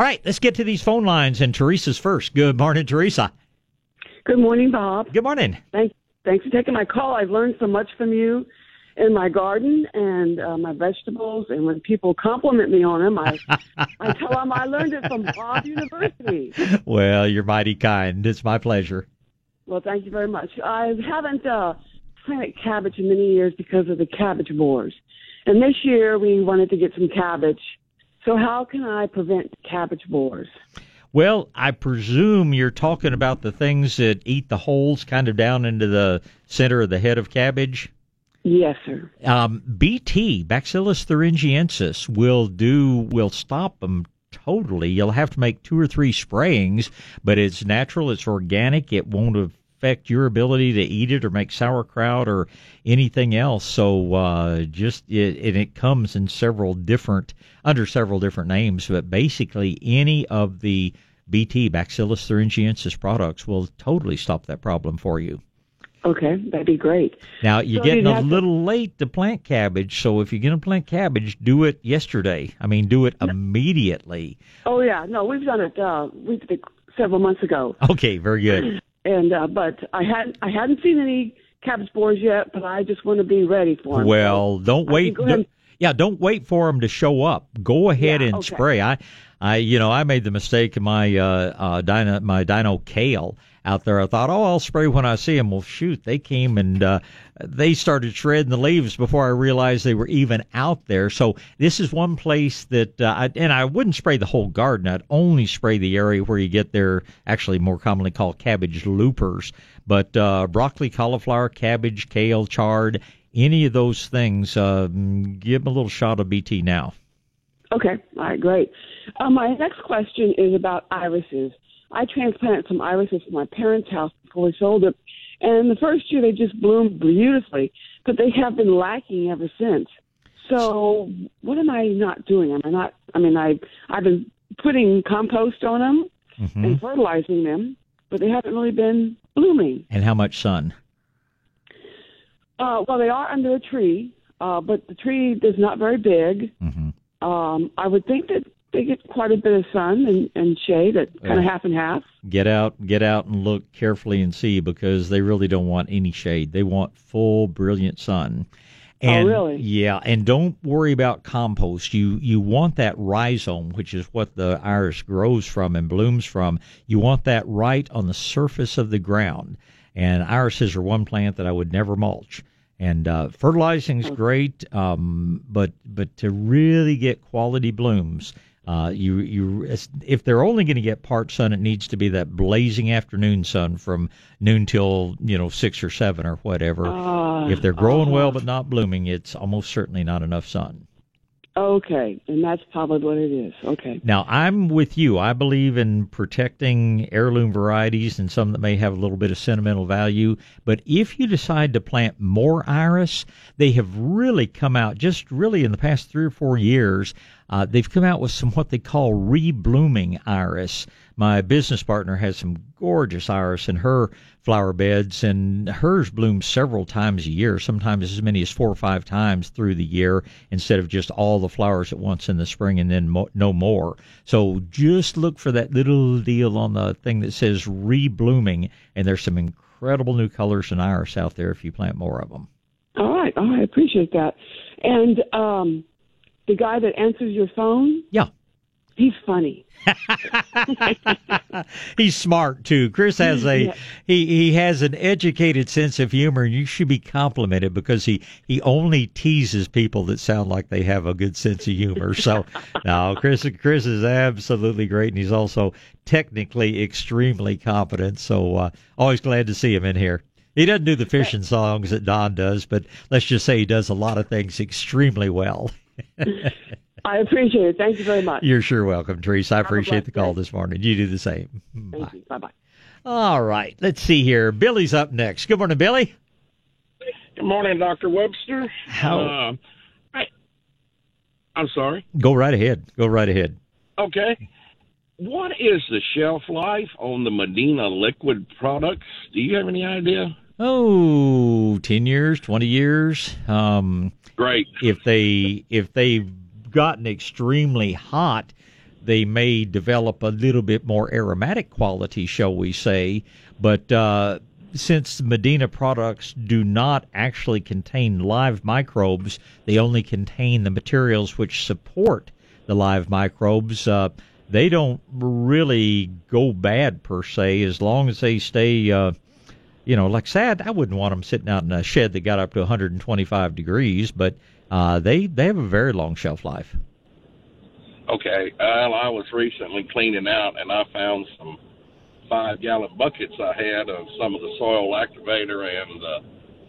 All right, let's get to these phone lines. And Teresa's first. Good morning, Teresa. Good morning, Bob. Good morning. Thanks, thanks for taking my call. I've learned so much from you in my garden and uh, my vegetables. And when people compliment me on them, I, I tell them I learned it from Bob University. Well, you're mighty kind. It's my pleasure. Well, thank you very much. I haven't uh, planted cabbage in many years because of the cabbage borers. And this year we wanted to get some cabbage. So how can I prevent cabbage borers? Well, I presume you're talking about the things that eat the holes kind of down into the center of the head of cabbage. Yes, sir. Um, BT, Bacillus thuringiensis, will do will stop them totally. You'll have to make two or three sprayings, but it's natural, it's organic, it won't affect your ability to eat it or make sauerkraut or anything else. So uh, just it, and it comes in several different under several different names, but basically any of the BT Bacillus thuringiensis products will totally stop that problem for you. Okay, that'd be great. Now you're So getting a have to- little late to plant cabbage, so if you're going to plant cabbage, do it yesterday. I mean, do it immediately. Oh yeah, no, we've done it. Uh, we did it several months ago, Okay, very good. And uh, but I hadn't I hadn't seen any cabbage borers yet, but I just want to be ready for them. Well, don't wait. can go ahead and- yeah, don't wait for them to show up. Go ahead Yeah, and okay. spray. I, I, you know, I made the mistake in my uh, uh, dino, my dino kale out there. I thought, oh, I'll spray when I see them. Well, shoot, they came and uh, they started shredding the leaves before I realized they were even out there. So this is one place that, uh, I, and I wouldn't spray the whole garden. I'd only spray the area where you get their actually more commonly called cabbage loopers. But uh, broccoli, cauliflower, cabbage, kale, chard, any of those things, uh, give them a little shot of BT now. Okay, all right, great. Uh, my next question is about irises. I transplanted some irises from my parents' house before we sold it, and the first year they just bloomed beautifully, but they have been lacking ever since. So, what am I not doing? Am I not? I mean, I I've been putting compost on them hmm and fertilizing them, but they haven't really been blooming. And how much sun? Uh, well, they are under a tree, uh, but the tree is not very big. hmm Um, I would think that they get quite a bit of sun and, and shade at kind of half and half. Get out, get out and look carefully and see because they really don't want any shade. They want full, brilliant sun. And, really? Yeah, and don't worry about compost. You you want that rhizome, which is what the iris grows from and blooms from. You want that right on the surface of the ground. And irises are one plant that I would never mulch. And uh, fertilizing is great, um, but but to really get quality blooms, uh, you you if they're only going to get part sun, it needs to be that blazing afternoon sun from noon till you know six or seven or whatever. Uh, if they're growing well uh-huh. but not blooming, it's almost certainly not enough sun. Okay, and that's probably what it is. Okay. Now, I'm with you. I believe in protecting heirloom varieties and some that may have a little bit of sentimental value. But if you decide to plant more iris, they have really come out just really in the past three or four years. Uh, they've come out with some what they call reblooming iris. My business partner has some gorgeous iris in her flower beds, and hers blooms several times a year, sometimes as many as four or five times through the year, instead of just all the flowers at once in the spring and then mo- no more. So just look for that little deal on the thing that says reblooming, and there's some incredible new colors in iris out there if you plant more of them. All right. Right. I appreciate that. And um, the guy that answers your phone, Yeah. He's funny. He's smart too. Chris has a Yeah. he he has an educated sense of humor, and you should be complimented because he he only teases people that sound like they have a good sense of humor. So no, Chris Chris is absolutely great, and he's also technically extremely competent. So uh, always glad to see him in here. He doesn't do the fishing songs that Don does, but let's just say he does a lot of things extremely well. I appreciate it. Thank you very much. You're sure welcome, Teresa. I appreciate the call day. this morning. You do the same. Thank you. Bye bye. All right, let's see here. Billy's up next. Good morning, Billy. Good morning, Dr. Webster. How- Uh, I, I'm sorry. Go right ahead. Go right ahead. Okay. What is the shelf life on the Medina liquid products? Do you have any idea? Oh, 10 years, 20 years. Um, Great. if they if they've gotten extremely hot, they may develop a little bit more aromatic quality, shall we say. But uh, since Medina products do not actually contain live microbes, they only contain the materials which support the live microbes. Uh, they don't really go bad per se as long as they stay. Uh, you know, like sad, I wouldn't want them sitting out in a shed that got up to 125 degrees, but uh, they they have a very long shelf life. Okay. Well, I was recently cleaning out and I found some five gallon buckets I had of some of the soil activator and the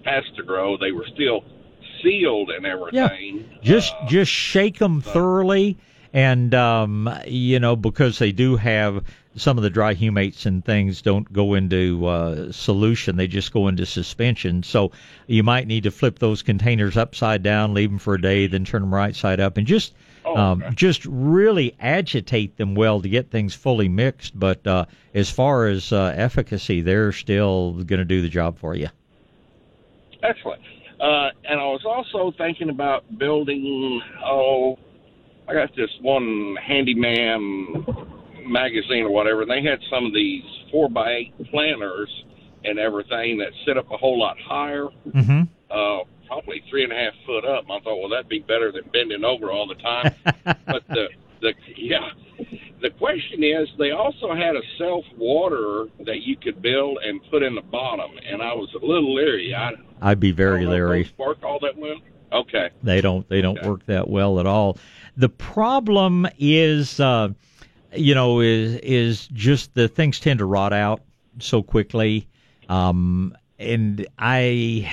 pasture grow. They were still sealed and everything. Yeah. Just Uh, just shake them thoroughly, and um, you know because they do have some of the dry humates and things don't go into uh, solution; they just go into suspension. So you might need to flip those containers upside down, leave them for a day, then turn them right side up, and just Oh, um, okay. just really agitate them well to get things fully mixed. But uh, as far as uh, efficacy, they're still going to do the job for you. Excellent. Uh, and I was also thinking about building. Oh, I got this one handyman magazine or whatever, and they had some of these four by eight planters and everything that sit up a whole lot higher, Mm-hmm. uh, probably three and a half foot up. I thought, well, that'd be better than bending over all the time. but the the yeah, the question is, they also had a self water that you could build and put in the bottom, and I was a little leery. I I'd be very I don't know if leery. Work all that well? Okay. They don't they don't Okay. work that well at all. The problem is uh you know is is just the things tend to rot out so quickly. Um and I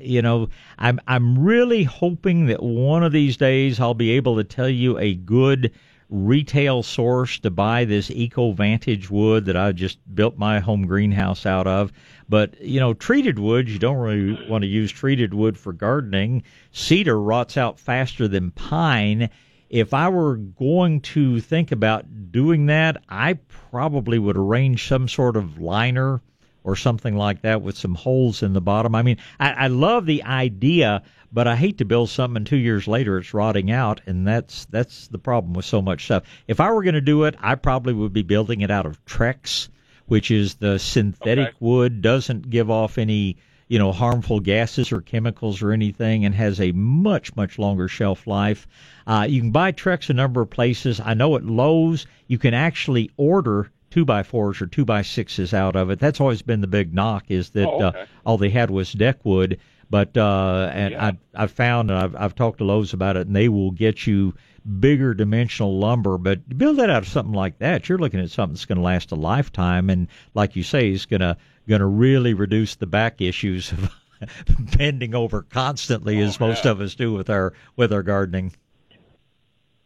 you know I'm I'm really hoping that one of these days I'll be able to tell you a good retail source to buy this Eco Vantage wood that I just built my home greenhouse out of. But you know, treated wood you don't really want to use treated wood for gardening. Cedar rots out faster than pine. If I were going to think about doing that, I probably would arrange some sort of liner or something like that with some holes in the bottom. I mean, I, I love the idea, but I hate to build something and two years later it's rotting out, and that's that's the problem with so much stuff. If I were going to do it, I probably would be building it out of Trex, which is the synthetic Okay. wood, doesn't give off any you know harmful gases or chemicals or anything, and has a much much longer shelf life. Uh, you can buy Trex a number of places. I know at Lowe's you can actually order two by fours or two by sixes out of it. That's always been the big knock is that Oh, okay. uh, all they had was deck wood. But uh, and Yeah. I I've found and I've I've talked to Lowe's about it, and they will get you bigger dimensional lumber. But build that out of something like that, you're looking at something that's going to last a lifetime, and like you say, is going to going to really reduce the back issues of bending over constantly, as most yeah. of us do with our with our gardening.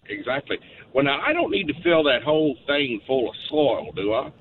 Exactly. Well, now I don't need to fill that whole thing full of soil, do I?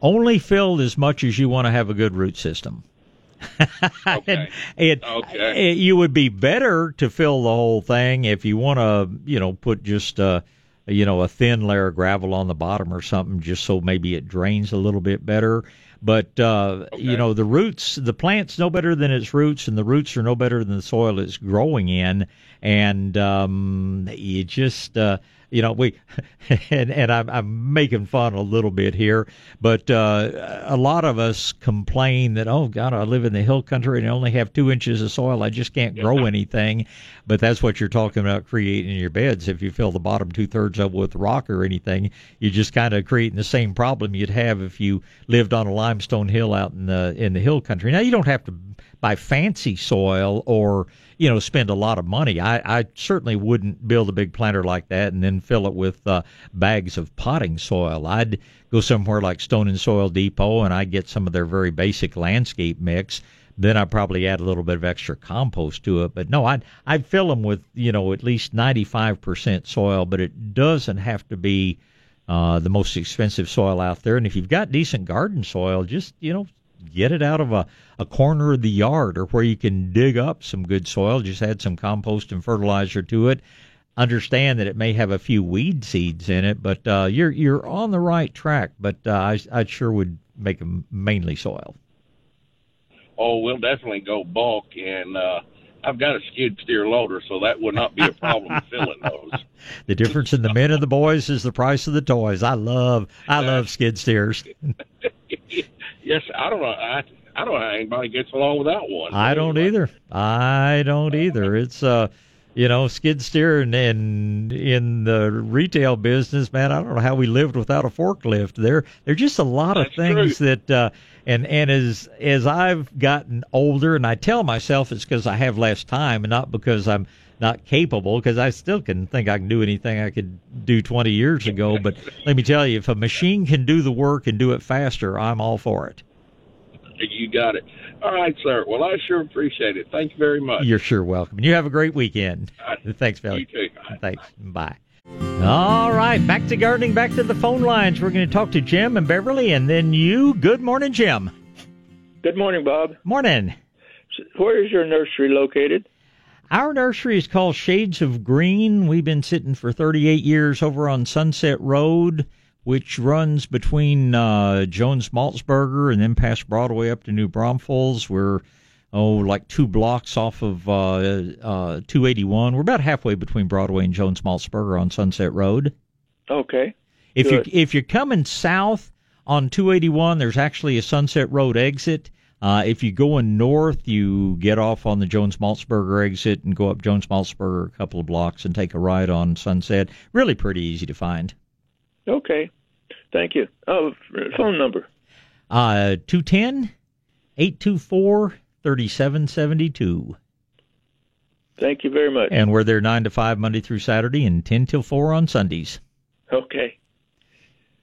Only fill as much as you want to have a good root system. Okay. it, Okay. it- you would be better to fill the whole thing if you want to, you know, put just uh, you know, a thin layer of gravel on the bottom or something, just so maybe it drains a little bit better. But uh, you know, the roots, the plant's no better than its roots, and the roots are no better than the soil it's growing in. And um, you just, uh, you know, we and and I'm, I'm making fun a little bit here, but uh, a lot of us complain that oh God, I live in the hill country and I only have two inches of soil. I just can't grow anything. But that's what you're talking about creating your beds. If you fill the bottom two thirds up with rock or anything, you're just kind of creating the same problem you'd have if you lived on a limestone hill out in the in the hill country. Now you don't have to buy fancy soil or you know spend a lot of money. I, I certainly wouldn't build a big planter like that and then fill it with uh, bags of potting soil. I'd go somewhere like Stone and Soil Depot and I'd get some of their very basic landscape mix. Then I'd probably add a little bit of extra compost to it. But no, I'd I'd fill them with you know at least ninety five percent soil, but it doesn't have to be. Uh, the most expensive soil out there. And if you've got decent garden soil, just you know get it out of a, a corner of the yard or where you can dig up some good soil. Just add some compost and fertilizer to it. Understand that it may have a few weed seeds in it, but uh, you're you're on the right track. But uh, I I sure would make them mainly soil. Oh, we'll definitely go bulk, and uh, I've got a skid steer loader, so that would not be a problem filling those. The difference in the men and the boys is the price of the toys. I love I love skid steers. yes, I don't know. I I don't know how anybody gets along without one. I don't either. I don't either. It's uh you know, skid steer and, and in the retail business, man, I don't know how we lived without a forklift. There, there're just a lot That's of things true. that, uh, and and as as I've gotten older, and I tell myself it's because I have less time, and not because I'm not capable, because I still can think I can do anything I could do 20 years ago. But let me tell you, if a machine can do the work and do it faster, I'm all for it. You got it. All right, sir. Well, I sure appreciate it. Thank you very much. You're sure welcome. And you have a great weekend. Thanks, Billy. You too. Thanks. Bye. All right, back to gardening, back to the phone lines. We're going to talk to Jim and Beverly, and then you. Good morning, Jim. Good morning, Bob. Morning. Where is your nursery located? Our nursery is called Shades of Green. We've been sitting for 38 years over on Sunset Road, which runs between uh, Jones Maltsberger and then past Broadway up to New Braunfels. We're oh, like two blocks off of uh, uh, 281. We're about halfway between Broadway and Jones Maltsberger on Sunset Road. Okay. If you if you're coming south on 281, there's actually a Sunset Road exit. Uh, if you're going north, you get off on the Jones Maltsberger exit and go up Jones Maltsberger a couple of blocks and take a ride on Sunset. Really pretty easy to find. Okay. Thank you. Oh, phone number. Uh, 210 824 3772. Thank you very much. And we're there 9 to 5 Monday through Saturday and 10 till 4 on Sundays. Okay.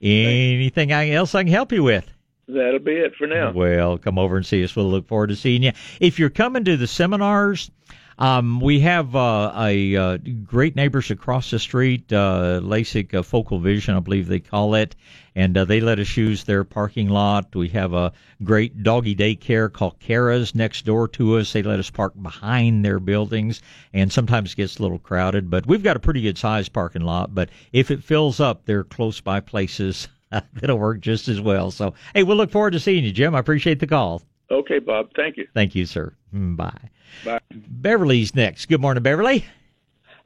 Anything I- else I can help you with? That'll be it for now. Well, come over and see us. We'll look forward to seeing you. If you're coming to the seminars, um, we have uh, a uh, great neighbors across the street, uh, LASIK uh, Focal Vision, I believe they call it, and uh, they let us use their parking lot. We have a great doggy daycare called Kara's next door to us. They let us park behind their buildings, and sometimes it gets a little crowded, but we've got a pretty good sized parking lot. But if it fills up, they're close by places that'll work just as well. So, hey, we'll look forward to seeing you, Jim. I appreciate the call. Okay, Bob. Thank you. Thank you, sir. Mm, Bye. Bye. Beverly's next. Good morning, Beverly.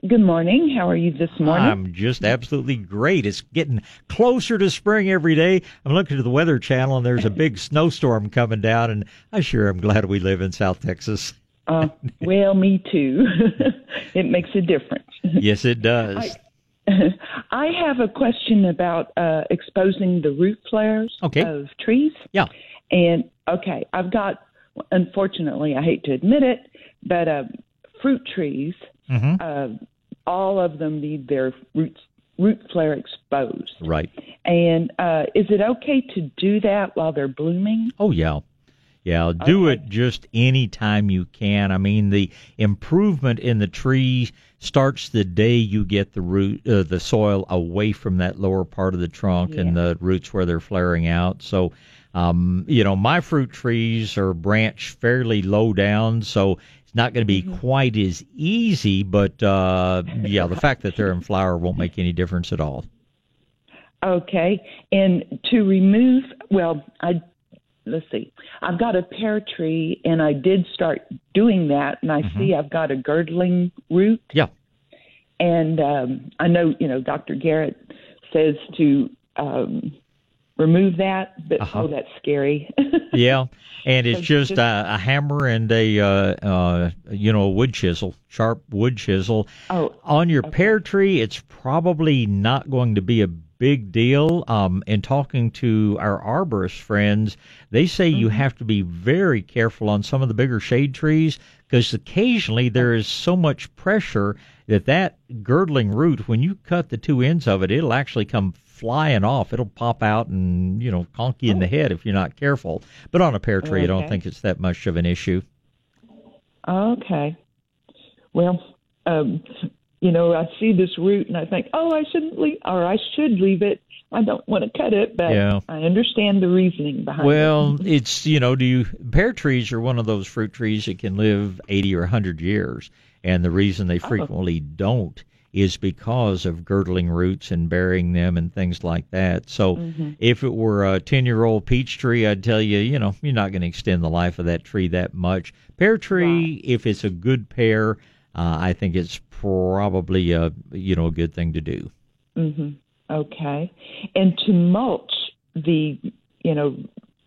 Good morning. How are you this morning? I'm just absolutely great. It's getting closer to spring every day. I'm looking at the Weather Channel, and there's a big snowstorm coming down, and I sure am glad we live in South Texas. uh, well, me too. it makes a difference. Yes, it does. I have a question about uh, exposing the root flares Okay. of trees. Yeah. And okay, I've got, unfortunately, I hate to admit it, but uh, fruit trees, hmm uh, all of them need their roots root flare exposed. Right. And uh, is it okay to do that while they're blooming? Oh yeah. Yeah, do Okay. it just any time you can. I mean, the improvement in the tree starts the day you get the root, uh, the soil away from that lower part of the trunk and the roots where they're flaring out. So, um, you know, my fruit trees are branched fairly low down, so it's not going to be quite as easy. But uh, yeah, the fact that they're in flower won't make any difference at all. Okay, and to remove, well, I let's see, I've got a pear tree, and I did start doing that, and I see I've got a girdling root. Yeah. and um, I know you know Dr. Garrett says to um, remove that, but Uh-huh. oh, that's scary. Yeah, and it's just just- a, a hammer and a uh, uh, you know a wood chisel, sharp wood chisel. oh, On your pear tree, it's probably not going to be a big deal. Um, in talking to our arborist friends, they say you have to be very careful on some of the bigger shade trees because occasionally there is so much pressure that that girdling root, when you cut the two ends of it, it'll actually come flying off. It'll pop out and you know conk you in the head if you're not careful. But on a pear tree, I don't think it's that much of an issue. okay. Well, um, you know, I see this root and I think, oh, I shouldn't leave, or I should leave it. I don't want to cut it, but Yeah. I understand the reasoning behind it. Well, it's you know, do you pear trees are one of those fruit trees that can live eighty or hundred years, and the reason they frequently don't is because of girdling roots and burying them and things like that. So, if it were a ten-year-old peach tree, I'd tell you, you know, you're not going to extend the life of that tree that much. Pear tree, if it's a good pear, uh, I think it's probably a you know a good thing to do. hmm Okay. And to mulch the, you know,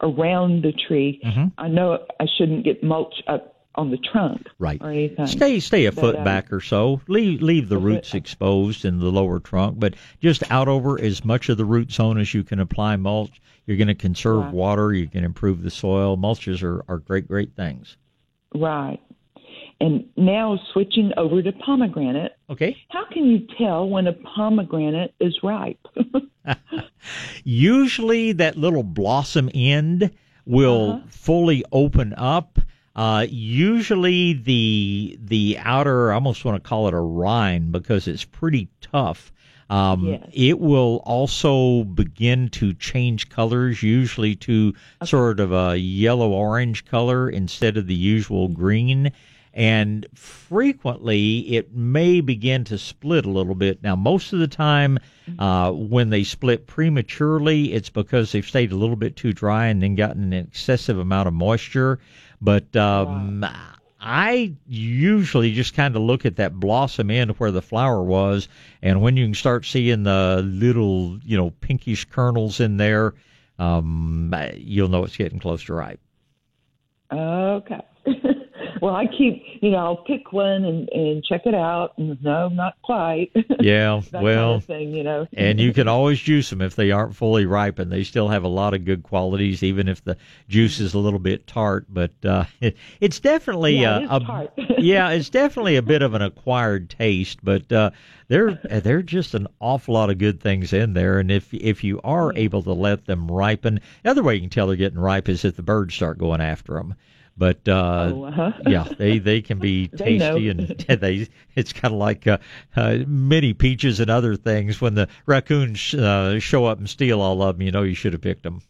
around the tree, Mm-hmm. I know I shouldn't get mulch up on the trunk Right. or anything. Stay stay a But, foot um, back or so. Leave leave the a foot roots exposed in the lower trunk, but just out over as much of the root zone as you can apply mulch. You're going to conserve Right. water. You can improve the soil. Mulches are, are great great things. Right. And now switching over to pomegranate, Okay. how can you tell when a pomegranate is ripe? Usually that little blossom end will Uh-huh. fully open up. Uh, usually the the outer, I almost want to call it a rind because it's pretty tough. Um, Yes. It will also begin to change colors, usually to sort of a yellow orange color instead of the usual green. And frequently it may begin to split a little bit. Now, most of the time, uh, when they split prematurely, it's because they've stayed a little bit too dry and then gotten an excessive amount of moisture. But um, I usually just kind of look at that blossom end where the flower was, and when you can start seeing the little, you know, pinkish kernels in there, um, you'll know it's getting close to ripe. okay. well, I keep, you know, I'll pick one and, and check it out. And no, not quite. Yeah, well, kind of thing, you know. and you can always juice them if they aren't fully ripened. They still have a lot of good qualities, even if the juice is a little bit tart. But uh, it, it's definitely Yeah, uh, it a tart. yeah, it's definitely a bit of an acquired taste. But uh, there there are just an awful lot of good things in there. And if if you are able to let them ripen, the other way you can tell they're getting ripe is if the birds start going after them. But uh, Oh, uh-huh. yeah, they they can be tasty and they it's kind of like uh, uh, mini peaches and other things. When the raccoons uh, show up and steal all of them, you know you should have picked them.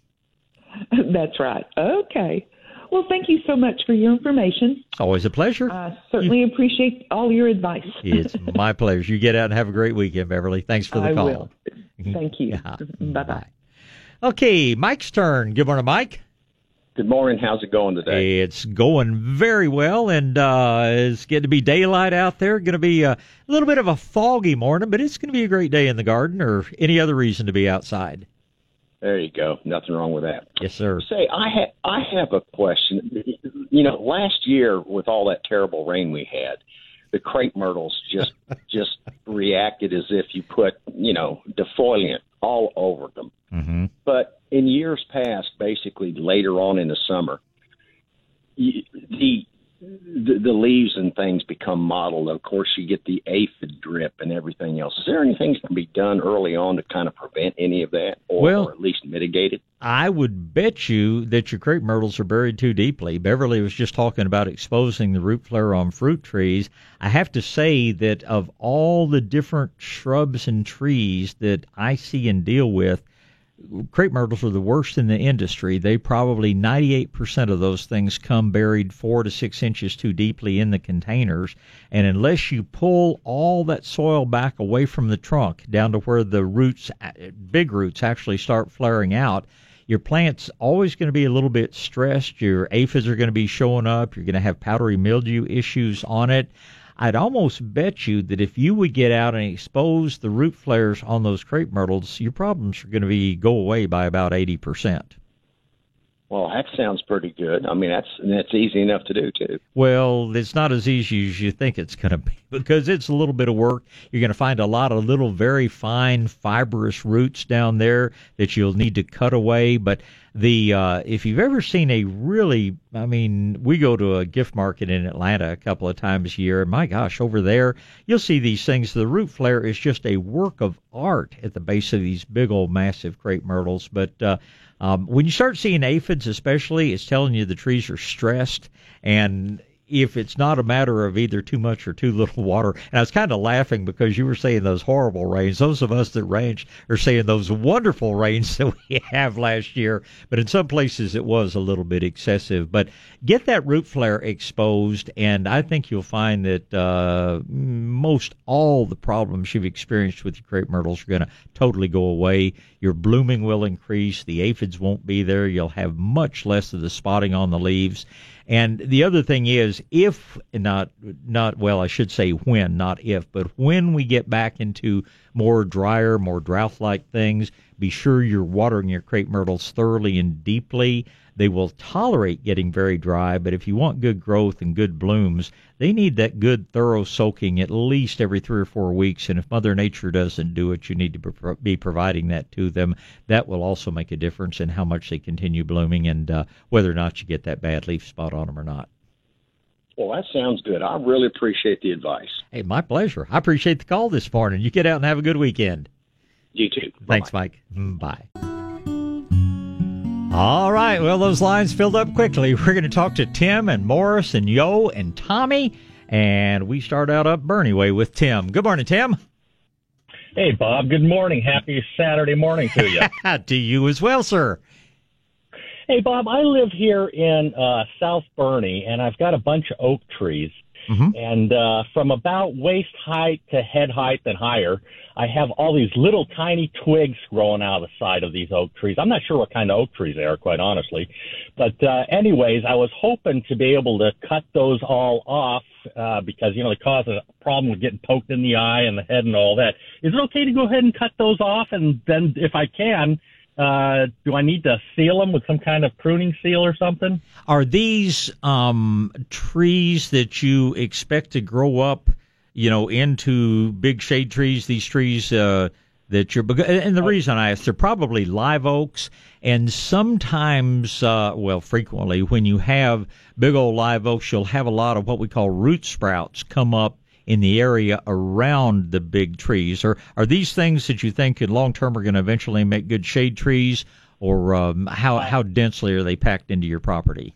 That's right. Okay. Well, thank you so much for your information. It's always a pleasure. I certainly appreciate all your advice. it's my pleasure. You get out and have a great weekend, Beverly. Thanks for the I call. will. Thank you. Yeah. Bye bye. Okay, Mike's turn. Good morning, Mike. Good morning. How's it going today? It's going very well, and uh, it's going to be daylight out there. Going to be a little bit of a foggy morning, but it's going to be a great day in the garden or any other reason to be outside. There you go. Nothing wrong with that. Yes, sir. Say, I ha- I have a question. You know, last year with all that terrible rain we had, the crepe myrtles just just reacted as if you put you know defoliant all over them. Mm-hmm. But in years past, basically later on in the summer, the, the the leaves and things become mottled. Of course, you get the aphid drip and everything else. Is there anything that can be done early on to kind of prevent any of that, or, Well- or at least mitigate it? I would bet you that your crepe myrtles are buried too deeply. Beverly was just talking about exposing the root flare on fruit trees. I have to say that of all the different shrubs and trees that I see and deal with, crepe myrtles are the worst in the industry. They probably 98% of those things come buried four to six inches too deeply in the containers. And unless you pull all that soil back away from the trunk down to where the roots, uh, big roots, actually start flaring out, your plant's always going to be a little bit stressed. Your aphids are going to be showing up. You're going to have powdery mildew issues on it. I'd almost bet you that if you would get out and expose the root flares on those crepe myrtles, your problems are going to be go away by about eighty percent. Well, that sounds pretty good. I mean, that's that's easy enough to do too. Well, it's not as easy as you think it's going to be because it's a little bit of work. You're going to find a lot of little, very fine, fibrous roots down there that you'll need to cut away. But the uh, if you've ever seen a really, I mean, we go to a gift market in Atlanta a couple of times a year, and my gosh, over there you'll see these things. The root flare is just a work of art at the base of these big old massive crepe myrtles, but. Uh, um, when you start seeing aphids, especially, it's telling you the trees are stressed. And if it's not a matter of either too much or too little water. And I was kind of laughing because you were saying those horrible rains. Those of us that ranch are saying those wonderful rains that we have last year. But in some places it was a little bit excessive. But get that root flare exposed, and I think you'll find that uh, most all the problems you've experienced with your crepe myrtles are going to totally go away. Your blooming will increase. The aphids won't be there. You'll have much less of the spotting on the leaves and the other thing is, if not not well, I should say when, not if, but when we get back into more drier, more drought-like things, be sure you're watering your crepe myrtles thoroughly and deeply. They will tolerate getting very dry, but if you want good growth and good blooms, they need that good thorough soaking at least every three or four weeks. And if Mother Nature doesn't do it, you need to be providing that to them. That will also make a difference in how much they continue blooming and uh, whether or not you get that bad leaf spot on them or not. Well, that sounds good. I really appreciate the advice. Hey, my pleasure. I appreciate the call this morning. You get out and have a good weekend. You too. Bye-bye. Thanks, Mike. Mm, bye. All right. Well, those lines filled up quickly. We're going to talk to Tim and Morris and Yo and Tommy. And we start out up Boerne way with Tim. Good morning, Tim. Hey, Bob. Good morning. Happy Saturday morning to you. to you as well, sir. Hey, Bob. I live here in uh, South Boerne, and I've got a bunch of oak trees. Mm-hmm. And uh, from about waist height to head height and higher, I have all these little tiny twigs growing out of the side of these oak trees. I'm not sure what kind of oak trees they are, quite honestly. But uh, anyways, I was hoping to be able to cut those all off uh, because you know they cause a problem with getting poked in the eye and the head and all that. Is it okay to go ahead and cut those off? And then, if I can, uh, do I need to seal them with some kind of pruning seal or something? Are these um, trees that you expect to grow up, you know, into big shade trees? These trees uh, that you're, and the reason I ask, they're probably live oaks, and sometimes, uh, well, frequently, when you have big old live oaks, you'll have a lot of what we call root sprouts come up in the area around the big trees? Or are these things that you think in long term are going to eventually make good shade trees, or um, how how densely are they packed into your property?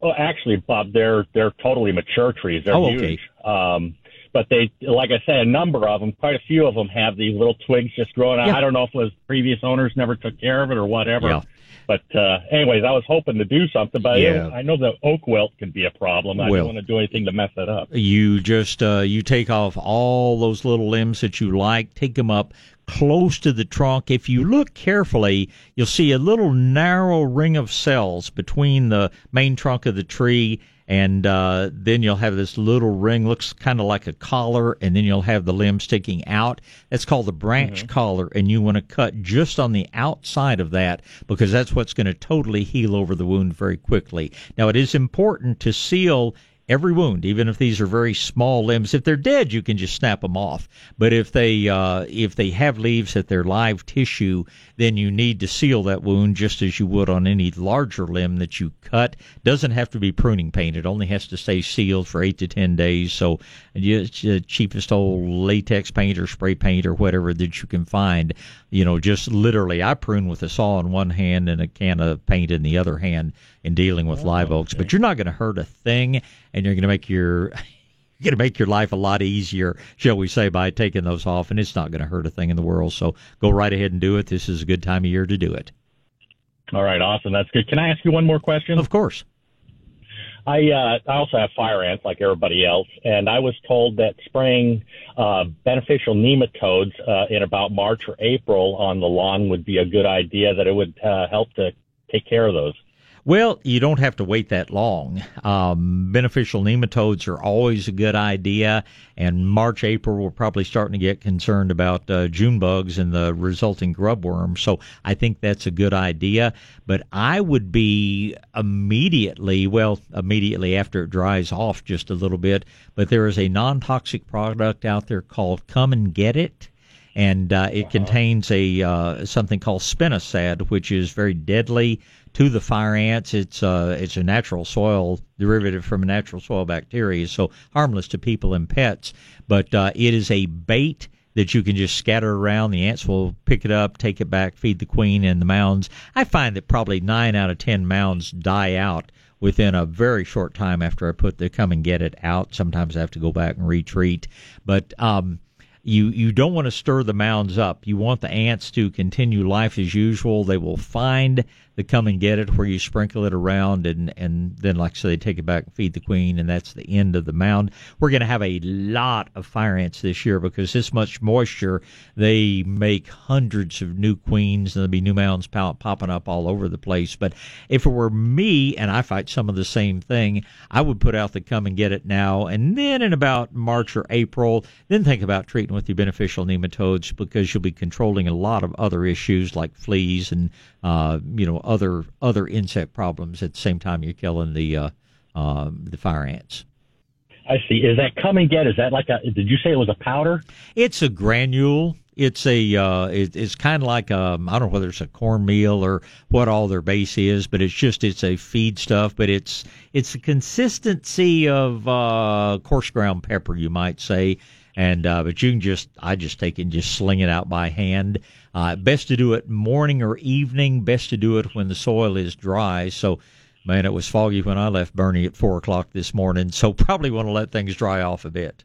Well, actually, Bob, they're they're totally mature trees. They're oh, okay. huge. Um, but they, like I said, a number of them, quite a few of them have these little twigs just growing out. Yeah. I don't know if it was previous owners never took care of it or whatever. Yeah. But uh, anyways, I was hoping to do something, but yeah. I know the oak wilt can be a problem. I well, don't want to do anything to mess it up. You just uh, you take off all those little limbs that you like, take them up close to the trunk. If you look carefully, you'll see a little narrow ring of cells between the main trunk of the tree and uh, then you'll have this little ring looks kind of like a collar and then you'll have the limb sticking out that's called the branch mm-hmm. collar and you want to cut just on the outside of that because that's what's going to totally heal over the wound very quickly now it is important to seal every wound, even if these are very small limbs. If they're dead, you can just snap them off. But if they uh, if they have leaves at their live tissue, then you need to seal that wound just as you would on any larger limb that you cut. Doesn't have to be pruning paint. It only has to stay sealed for eight to ten days. So it's the cheapest old latex paint or spray paint or whatever that you can find. You know, just literally, I prune with a saw in one hand and a can of paint in the other hand in dealing with oh, live oaks. But you're not going to hurt a thing, and you're going to make your going to make your life a lot easier, shall we say, by taking those off, and it's not going to hurt a thing in the world. So go right ahead and do it. This is a good time of year to do it. All right, awesome. That's good. Can I ask you one more question? Of course. I uh, I also have fire ants like everybody else, and I was told that spraying uh, beneficial nematodes uh, in about March or April on the lawn would be a good idea. That it would uh, help to take care of those. Well, you don't have to wait that long. Um, beneficial nematodes are always a good idea, and March, April, we're probably starting to get concerned about uh, June bugs and the resulting grub worm. So I think that's a good idea. But I would be immediately, well, immediately after it dries off just a little bit. But there is a non toxic product out there called Come and Get It and uh, it uh-huh. contains a uh, something called spinosad, which is very deadly to the fire ants. It's uh, it's a natural soil derivative from a natural soil bacteria, so harmless to people and pets. But uh, it is a bait that you can just scatter around. The ants will pick it up, take it back, feed the queen and the mounds. I find that probably nine out of ten mounds die out within a very short time after I put the come and get it out. Sometimes I have to go back and retreat, but um, you you don't want to stir the mounds up. You want the ants to continue life as usual. They will find the come and get it where you sprinkle it around and and then like I say they take it back and feed the queen and that's the end of the mound. We're going to have a lot of fire ants this year because this much moisture they make hundreds of new queens and there'll be new mounds popping up all over the place. But if it were me and I fight some of the same thing, I would put out the come and get it now and then in about March or April, then think about treating with the beneficial nematodes because you'll be controlling a lot of other issues like fleas and uh, you know other other insect problems at the same time you're killing the uh, uh, the fire ants. I see. Is that come and get? Is that like a? Did you say it was a powder? It's a granule. It's a. Uh, it, it's kind of like um, I don't know whether it's a cornmeal or what all their base is, but it's just it's a feed stuff. But it's it's the consistency of uh, coarse ground pepper, you might say. And uh, but you can just I just take it and just sling it out by hand. Uh, best to do it morning or evening. Best to do it when the soil is dry. So, man, it was foggy when I left Boerne at four o'clock this morning. So probably want to let things dry off a bit.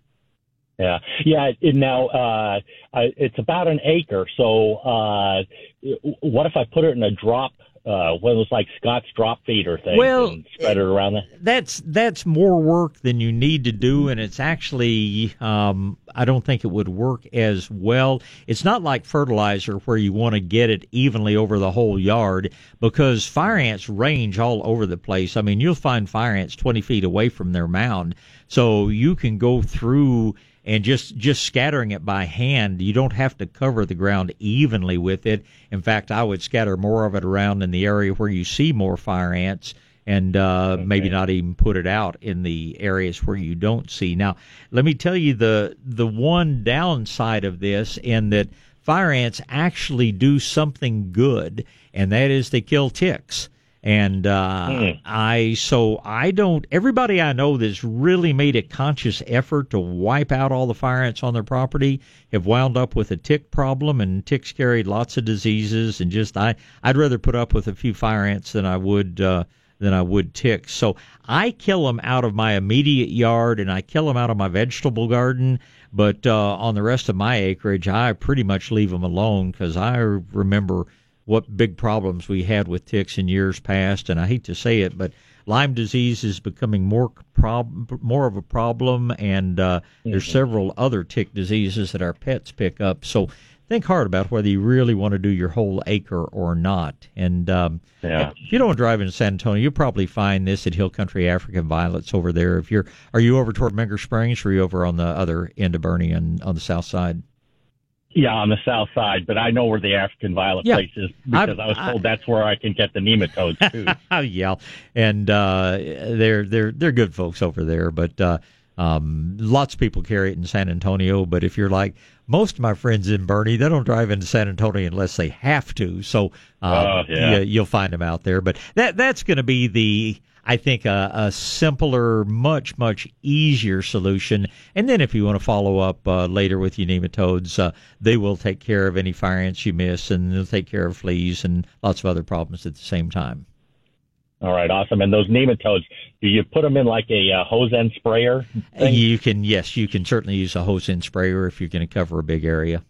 Yeah, yeah. now uh, it's about an acre. So, uh, what if I put it in a drop uh, what was like Scott's drop feeder thing well, and spread it around there? That's that's more work than you need to do, and it's actually um, I don't think it would work as well. It's not like fertilizer where you want to get it evenly over the whole yard because fire ants range all over the place. I mean, you'll find fire ants twenty feet away from their mound, so you can go through and just just scattering it by hand you don't have to cover the ground evenly with it. In fact i would scatter more of it around in the area where you see more fire ants and uh, okay. maybe not even put it out in the areas where you don't see. Now let me tell you the the one downside of this in that fire ants actually do something good and that is they kill ticks and uh, mm. I so I don't. Everybody I know that's really made a conscious effort to wipe out all the fire ants on their property have wound up with a tick problem, and ticks carry lots of diseases. And just I I'd rather put up with a few fire ants than I would. Uh, than I would ticks. So I kill them out of my immediate yard and I kill them out of my vegetable garden. But uh, on the rest of my acreage, I pretty much leave them alone because I remember what big problems we had with ticks in years past. And I hate to say it, but Lyme disease is becoming more prob- more of a problem, and uh, mm-hmm. there's several other tick diseases that our pets pick up. So think hard about whether you really want to do your whole acre or not. And um, yeah. if you don't drive in San Antonio, you'll probably find this at Hill Country African Violets over there. If you're, are you over toward Menger Springs, or are you over on the other end of Boerne and on the south side? Yeah, on the south side, but I know where the African violet yeah. place is because i i was told I, that's where I can get the nematodes too. yeah, and uh, they're they're they're good folks over there, but uh, um, lots of people carry it in San Antonio. But if you're like most of my friends in Boerne, they don't drive into San Antonio unless they have to. So uh, uh yeah. you, will find them out there. But that that's going to be the I think a, a, simpler, much much easier solution. And then if you want to follow up uh, later with your nematodes, uh, they will take care of any fire ants you miss, and they'll take care of fleas and lots of other problems at the same time. All right, awesome. And those nematodes, do you put them in like a uh, hose end sprayer? Thing? You can, yes, you can certainly use a hose end sprayer if you're going to cover a big area.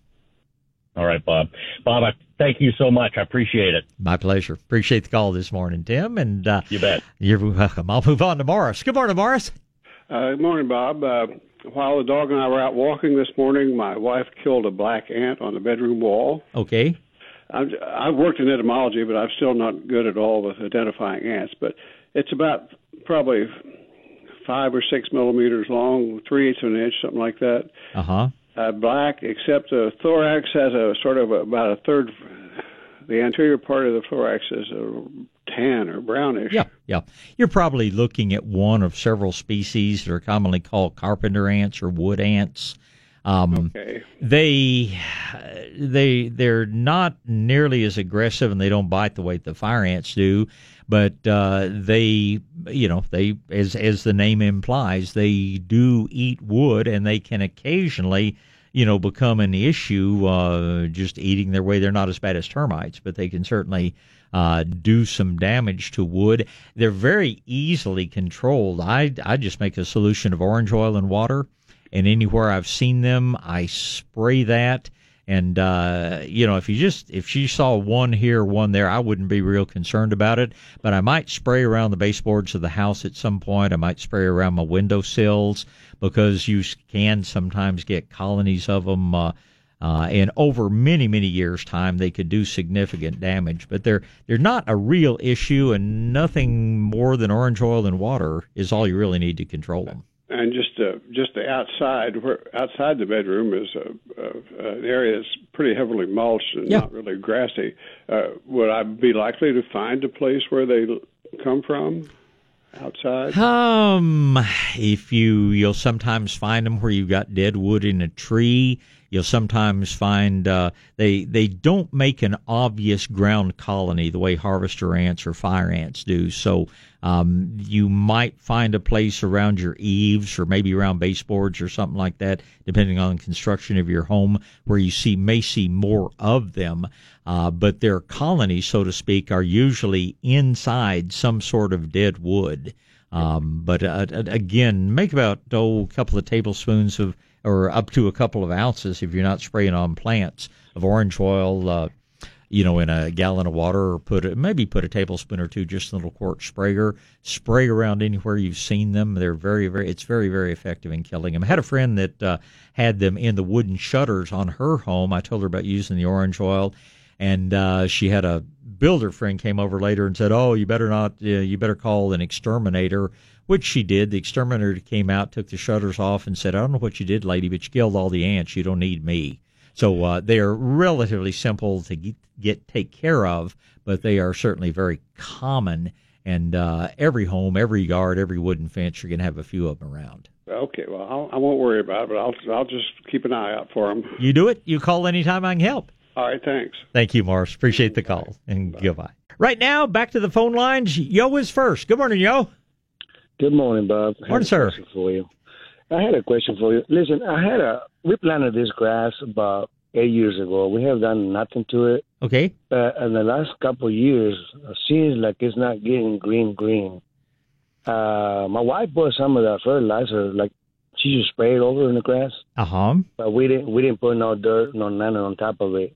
All right, Bob. Bob, I thank you so much. I appreciate it. My pleasure. Appreciate the call this morning, Tim. And uh, you bet. You're welcome. I'll move on to Morris. Good morning, Morris. Uh, good morning, Bob. Uh, while the dog and I were out walking this morning, my wife killed a black ant on the bedroom wall. Okay. I've, I've worked in entomology, but I'm still not good at all with identifying ants. But it's about probably five or six millimeters long, three eighths of an inch, something like that. Uh-huh. Uh, black, except the thorax has a sort of a, about a third. The anterior part of the thorax is a tan or brownish. Yeah, yeah. You're probably looking at one of several species that are commonly called carpenter ants or wood ants. Um, okay. They they they're not nearly as aggressive and they don't bite the way the fire ants do, but uh, they you know they as as the name implies they do eat wood and they can occasionally you know become an issue uh, just eating their way. They're not as bad as termites, but they can certainly uh, do some damage to wood. They're very easily controlled. I I just make a solution of orange oil and water and anywhere I've seen them, I spray that. And uh, you know, if you just if you saw one here, one there, I wouldn't be real concerned about it. But I might spray around the baseboards of the house at some point. I might spray around my window sills because you can sometimes get colonies of them. Uh, uh, and over many many years time they could do significant damage but they're they're not a real issue and nothing more than orange oil and water is all you really need to control them and just uh, just the outside where outside the bedroom is a, a, an area that's pretty heavily mulched and yeah. not really grassy. Uh, would I be likely to find a place where they come from? Outside. Um, if you you'll sometimes find them where you've got dead wood in a tree. You'll sometimes find uh, they they don't make an obvious ground colony the way harvester ants or fire ants do. So um, you might find a place around your eaves or maybe around baseboards or something like that, depending on the construction of your home, where you see may see more of them. Uh, but their colonies, so to speak, are usually inside some sort of dead wood. Um, but uh, again, make about oh, a couple of tablespoons of or up to a couple of ounces if you're not spraying on plants of orange oil, uh, you know, in a gallon of water, or put a, maybe put a tablespoon or two just a little quart sprayer. Spray around anywhere you've seen them. They're very, very. It's very, very effective in killing them. I had a friend that uh, had them in the wooden shutters on her home. I told her about using the orange oil, and uh, she had a builder friend came over later and said, "Oh, you better not. Uh, you better call an exterminator." Which she did. The exterminator came out, took the shutters off, and said, "I don't know what you did, lady, but you killed all the ants. You don't need me." So uh, they are relatively simple to get, get take care of, but they are certainly very common. And uh, every home, every yard, every wooden fence, you're going to have a few of them around. Okay, well, I'll, I won't worry about it, but I'll I'll just keep an eye out for them. You do it. You call anytime I can help. All right, thanks. Thank you, Morris. Appreciate the call and Bye. goodbye. Right now, back to the phone lines. Yo is first. Good morning, Yo. Good morning, Bob. Morning, sir. For you, I had a question for you. Listen, I had a we planted this grass about eight years ago. We have done nothing to it. Okay. But in the last couple of years, it seems like it's not getting green, green. Uh, my wife bought some of that fertilizer, like she just sprayed over in the grass. Uh huh. But we didn't we didn't put no dirt, no nothing on top of it.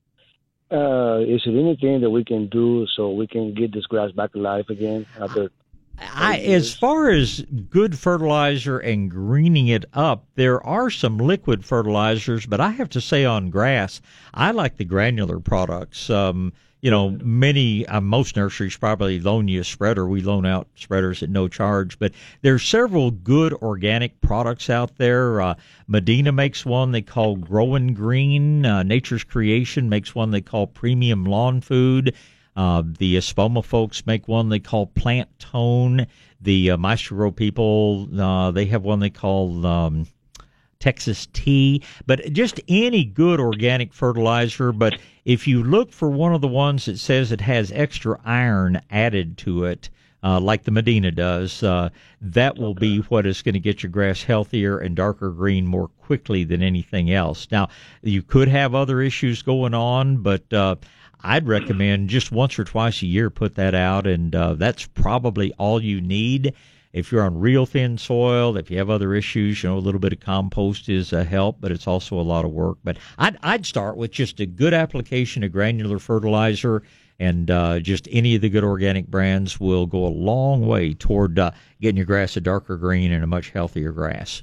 Uh, is there anything that we can do so we can get this grass back alive again after I, as far as good fertilizer and greening it up, there are some liquid fertilizers, but I have to say on grass, I like the granular products. Um, you know, many, uh, most nurseries probably loan you a spreader. We loan out spreaders at no charge, but there's several good organic products out there. Uh, Medina makes one they call Growing Green. Uh, Nature's Creation makes one they call Premium Lawn Food. Uh, the Espoma folks make one they call Plant Tone. The uh, Maestro people, uh, they have one they call um, Texas Tea. But just any good organic fertilizer. But if you look for one of the ones that says it has extra iron added to it, uh, like the Medina does, uh, that will be what is going to get your grass healthier and darker green more quickly than anything else. Now, you could have other issues going on, but uh, I'd recommend just once or twice a year put that out, and uh, that's probably all you need. If you're on real thin soil, if you have other issues, you know, a little bit of compost is a help, but it's also a lot of work. But I'd, I'd start with just a good application of granular fertilizer, and uh, just any of the good organic brands will go a long way toward uh, getting your grass a darker green and a much healthier grass.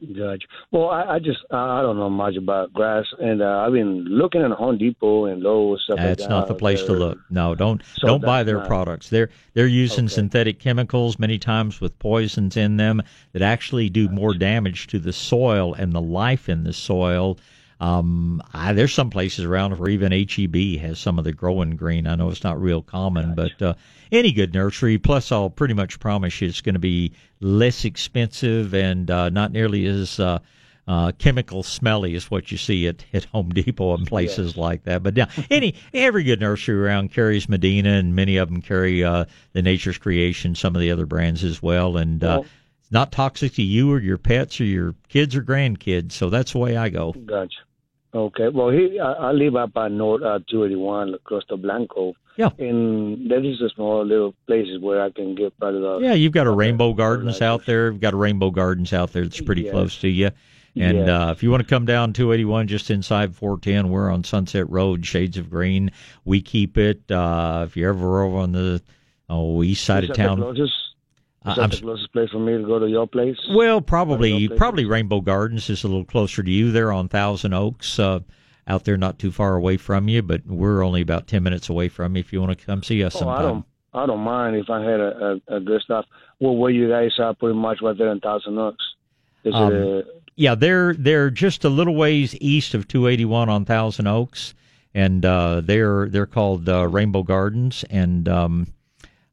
Gotcha. Well, I, I just I don't know much about grass, and uh, I've been looking at Home Depot and Lowe's stuff That's like that. not the place to look. No, don't So don't buy their not- products. They're they're using synthetic chemicals many times with poisons in them that actually do more damage to the soil and the life in the soil. Um, I, there's some places around where even HEB has some of the growing green. I know it's not real common, but uh, any good nursery. Plus, I'll pretty much promise you it's going to be less expensive and uh, not nearly as uh, uh, chemical smelly as what you see at, at Home Depot and places like that. But yeah, any every good nursery around carries Medina, and many of them carry uh, the Nature's Creation, some of the other brands as well, and uh, Well- it's not toxic to you or your pets or your kids or grandkids. So that's the way I go. Gotcha. Okay. Well, he I, I live up at North uh, 281, Costa Blanco. Yeah. And there is a small little places where I can get part of the. Yeah, you've got a Rainbow Gardens out there. You've got a Rainbow Gardens out there that's pretty close to you. And Yeah. uh, if you want to come down 281 just inside 410, we're on Sunset Road, Shades of Green. We keep it. Uh, if you're ever over on the oh, east side Is of town, The is that I'm the closest place for me to go to your place? Well, probably probably Rainbow Gardens is a little closer to you there on Thousand Oaks, uh, out there not too far away from you, but we're only about ten minutes away from you. If you want to come see us Oh, sometime. I don't. I don't mind if I had a, a, a good stuff. Well, where you guys are pretty much right there in Thousand Oaks. Is Um, it? Uh, Yeah, they're they're just a little ways east of 281 on Thousand Oaks, and uh, they're they're called uh, Rainbow Gardens, and um,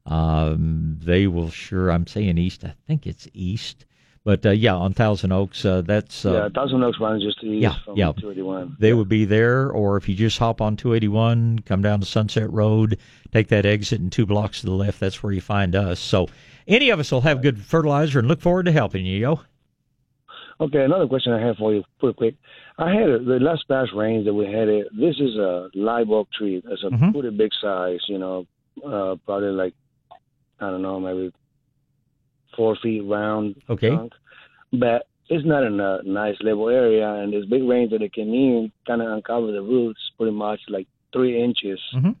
um, they will sure. I'm saying east. I think it's east, but uh, yeah, on Thousand Oaks, uh, that's uh, yeah, Thousand Oaks runs just east yeah, from yeah. 281. They would be there, or if you just hop on 281, come down to Sunset Road, take that exit and two blocks to the left, that's where you find us. So any of us will have good fertilizer and look forward to helping you, yo. Okay, another question I have for you, pretty quick. I had a, the last past rains that we had. It, this is a live oak tree. It's a Mhm. pretty big size. You know, uh, probably like I don't know, maybe four feet round. Okay. trunk. But it's not in a nice level area, and this big rain that it came in kind of uncovered the roots pretty much like three inches. Mhm.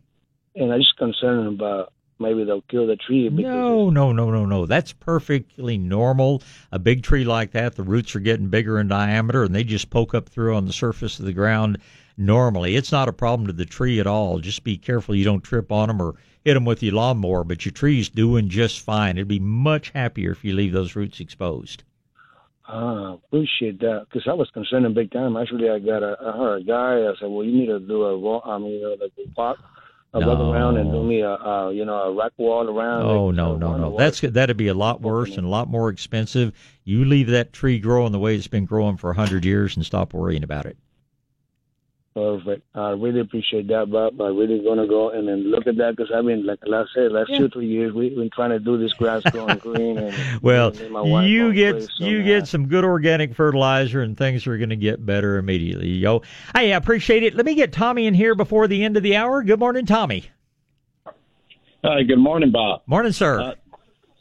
And I'm just concerned about maybe they'll kill the tree No, no, no, no, no. That's perfectly normal. A big tree like that, the roots are getting bigger in diameter and they just poke up through on the surface of the ground normally. It's not a problem to the tree at all. Just be careful you don't trip on them or hit them with your lawnmower, but your tree's doing just fine. It'd be much happier if you leave those roots exposed. Ah, appreciate that. Because I was concerned big time. Actually, I got a, I heard a guy. I said, well, you need to do a I mean, uh, like a walk, a walk No. around and do me a, uh, you know, a rock wall around. Oh like, no, uh, no, no. That's that'd be a lot worse and a lot more expensive. You leave that tree growing the way it's been growing for a hundred years and stop worrying about it. Perfect. I really appreciate that, Bob. I'm really gonna go and then look at that because I've been like like I said, last two three years we've been trying to do this grass growing green. And Well, and my you get crazy, so you now- get some good organic fertilizer, and things are going to get better immediately. Yo, hey, I appreciate it. Let me get Tommy in here before the end of the hour. Good morning, Tommy. Hi, good morning, Bob. Morning, sir. Uh,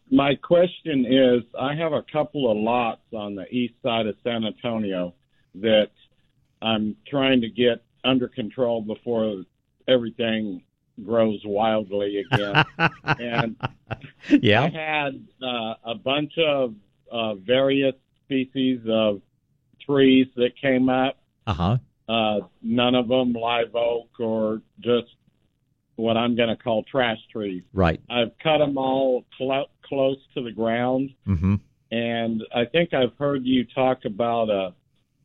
my question is I have a couple of lots on the east side of San Antonio that I'm trying to get under control before everything grows wildly again. and yeah. I had uh, a bunch of uh, various species of trees that came up. Uh huh. Uh, none of them live oak or just what I'm going to call trash trees. Right. I've cut them all clo- close to the ground, Mm-hmm. and I think I've heard you talk about a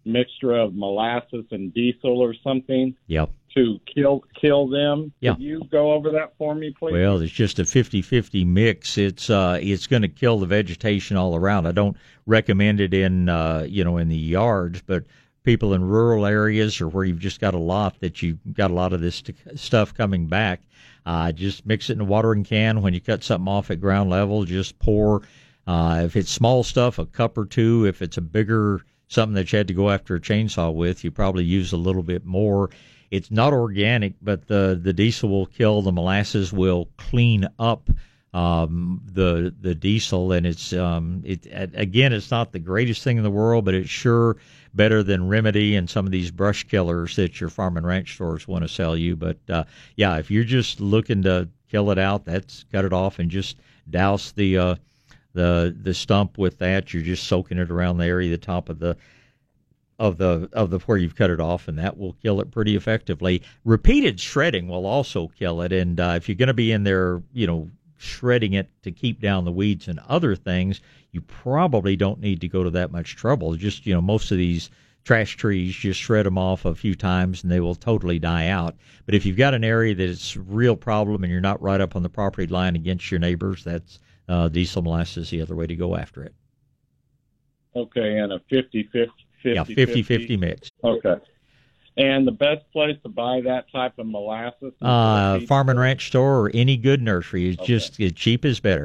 mixture of molasses and diesel or something Yep. to kill kill them. Yeah. Could you go over that for me, please? Well, it's just a 50-50 mix. It's uh, it's going to kill the vegetation all around. I don't recommend it in uh, you know in the yards, but people in rural areas or where you've just got a lot that you've got a lot of this st- stuff coming back, uh, just mix it in a watering can. When you cut something off at ground level, just pour. Uh, if it's small stuff, a cup or two. If it's a bigger something that you had to go after a chainsaw with, you probably use a little bit more. It's not organic, but the the diesel will kill. The molasses will clean up um, the the diesel, and it's um, it again, it's not the greatest thing in the world, but it's sure better than Remedy and some of these brush killers that your farm and ranch stores want to sell you. But uh, yeah, if you're just looking to kill it out, that's cut it off and just douse the uh, the the stump with that. You're just soaking it around the area, the top of the of the of the where you've cut it off, and that will kill it pretty effectively. Repeated shredding will also kill it, and uh, if you're going to be in there, you know, shredding it to keep down the weeds and other things, you probably don't need to go to that much trouble. Just you know, most of these trash trees, just shred them off a few times and they will totally die out. But if you've got an area that is a real problem and you're not right up on the property line against your neighbors, that's uh, diesel molasses is the other way to go after it. Okay, and a 50 50 yeah, 50 50 mix. Okay. And the best place to buy that type of molasses? Uh, farm and ranch store or any good nursery is Okay. just as cheap is better.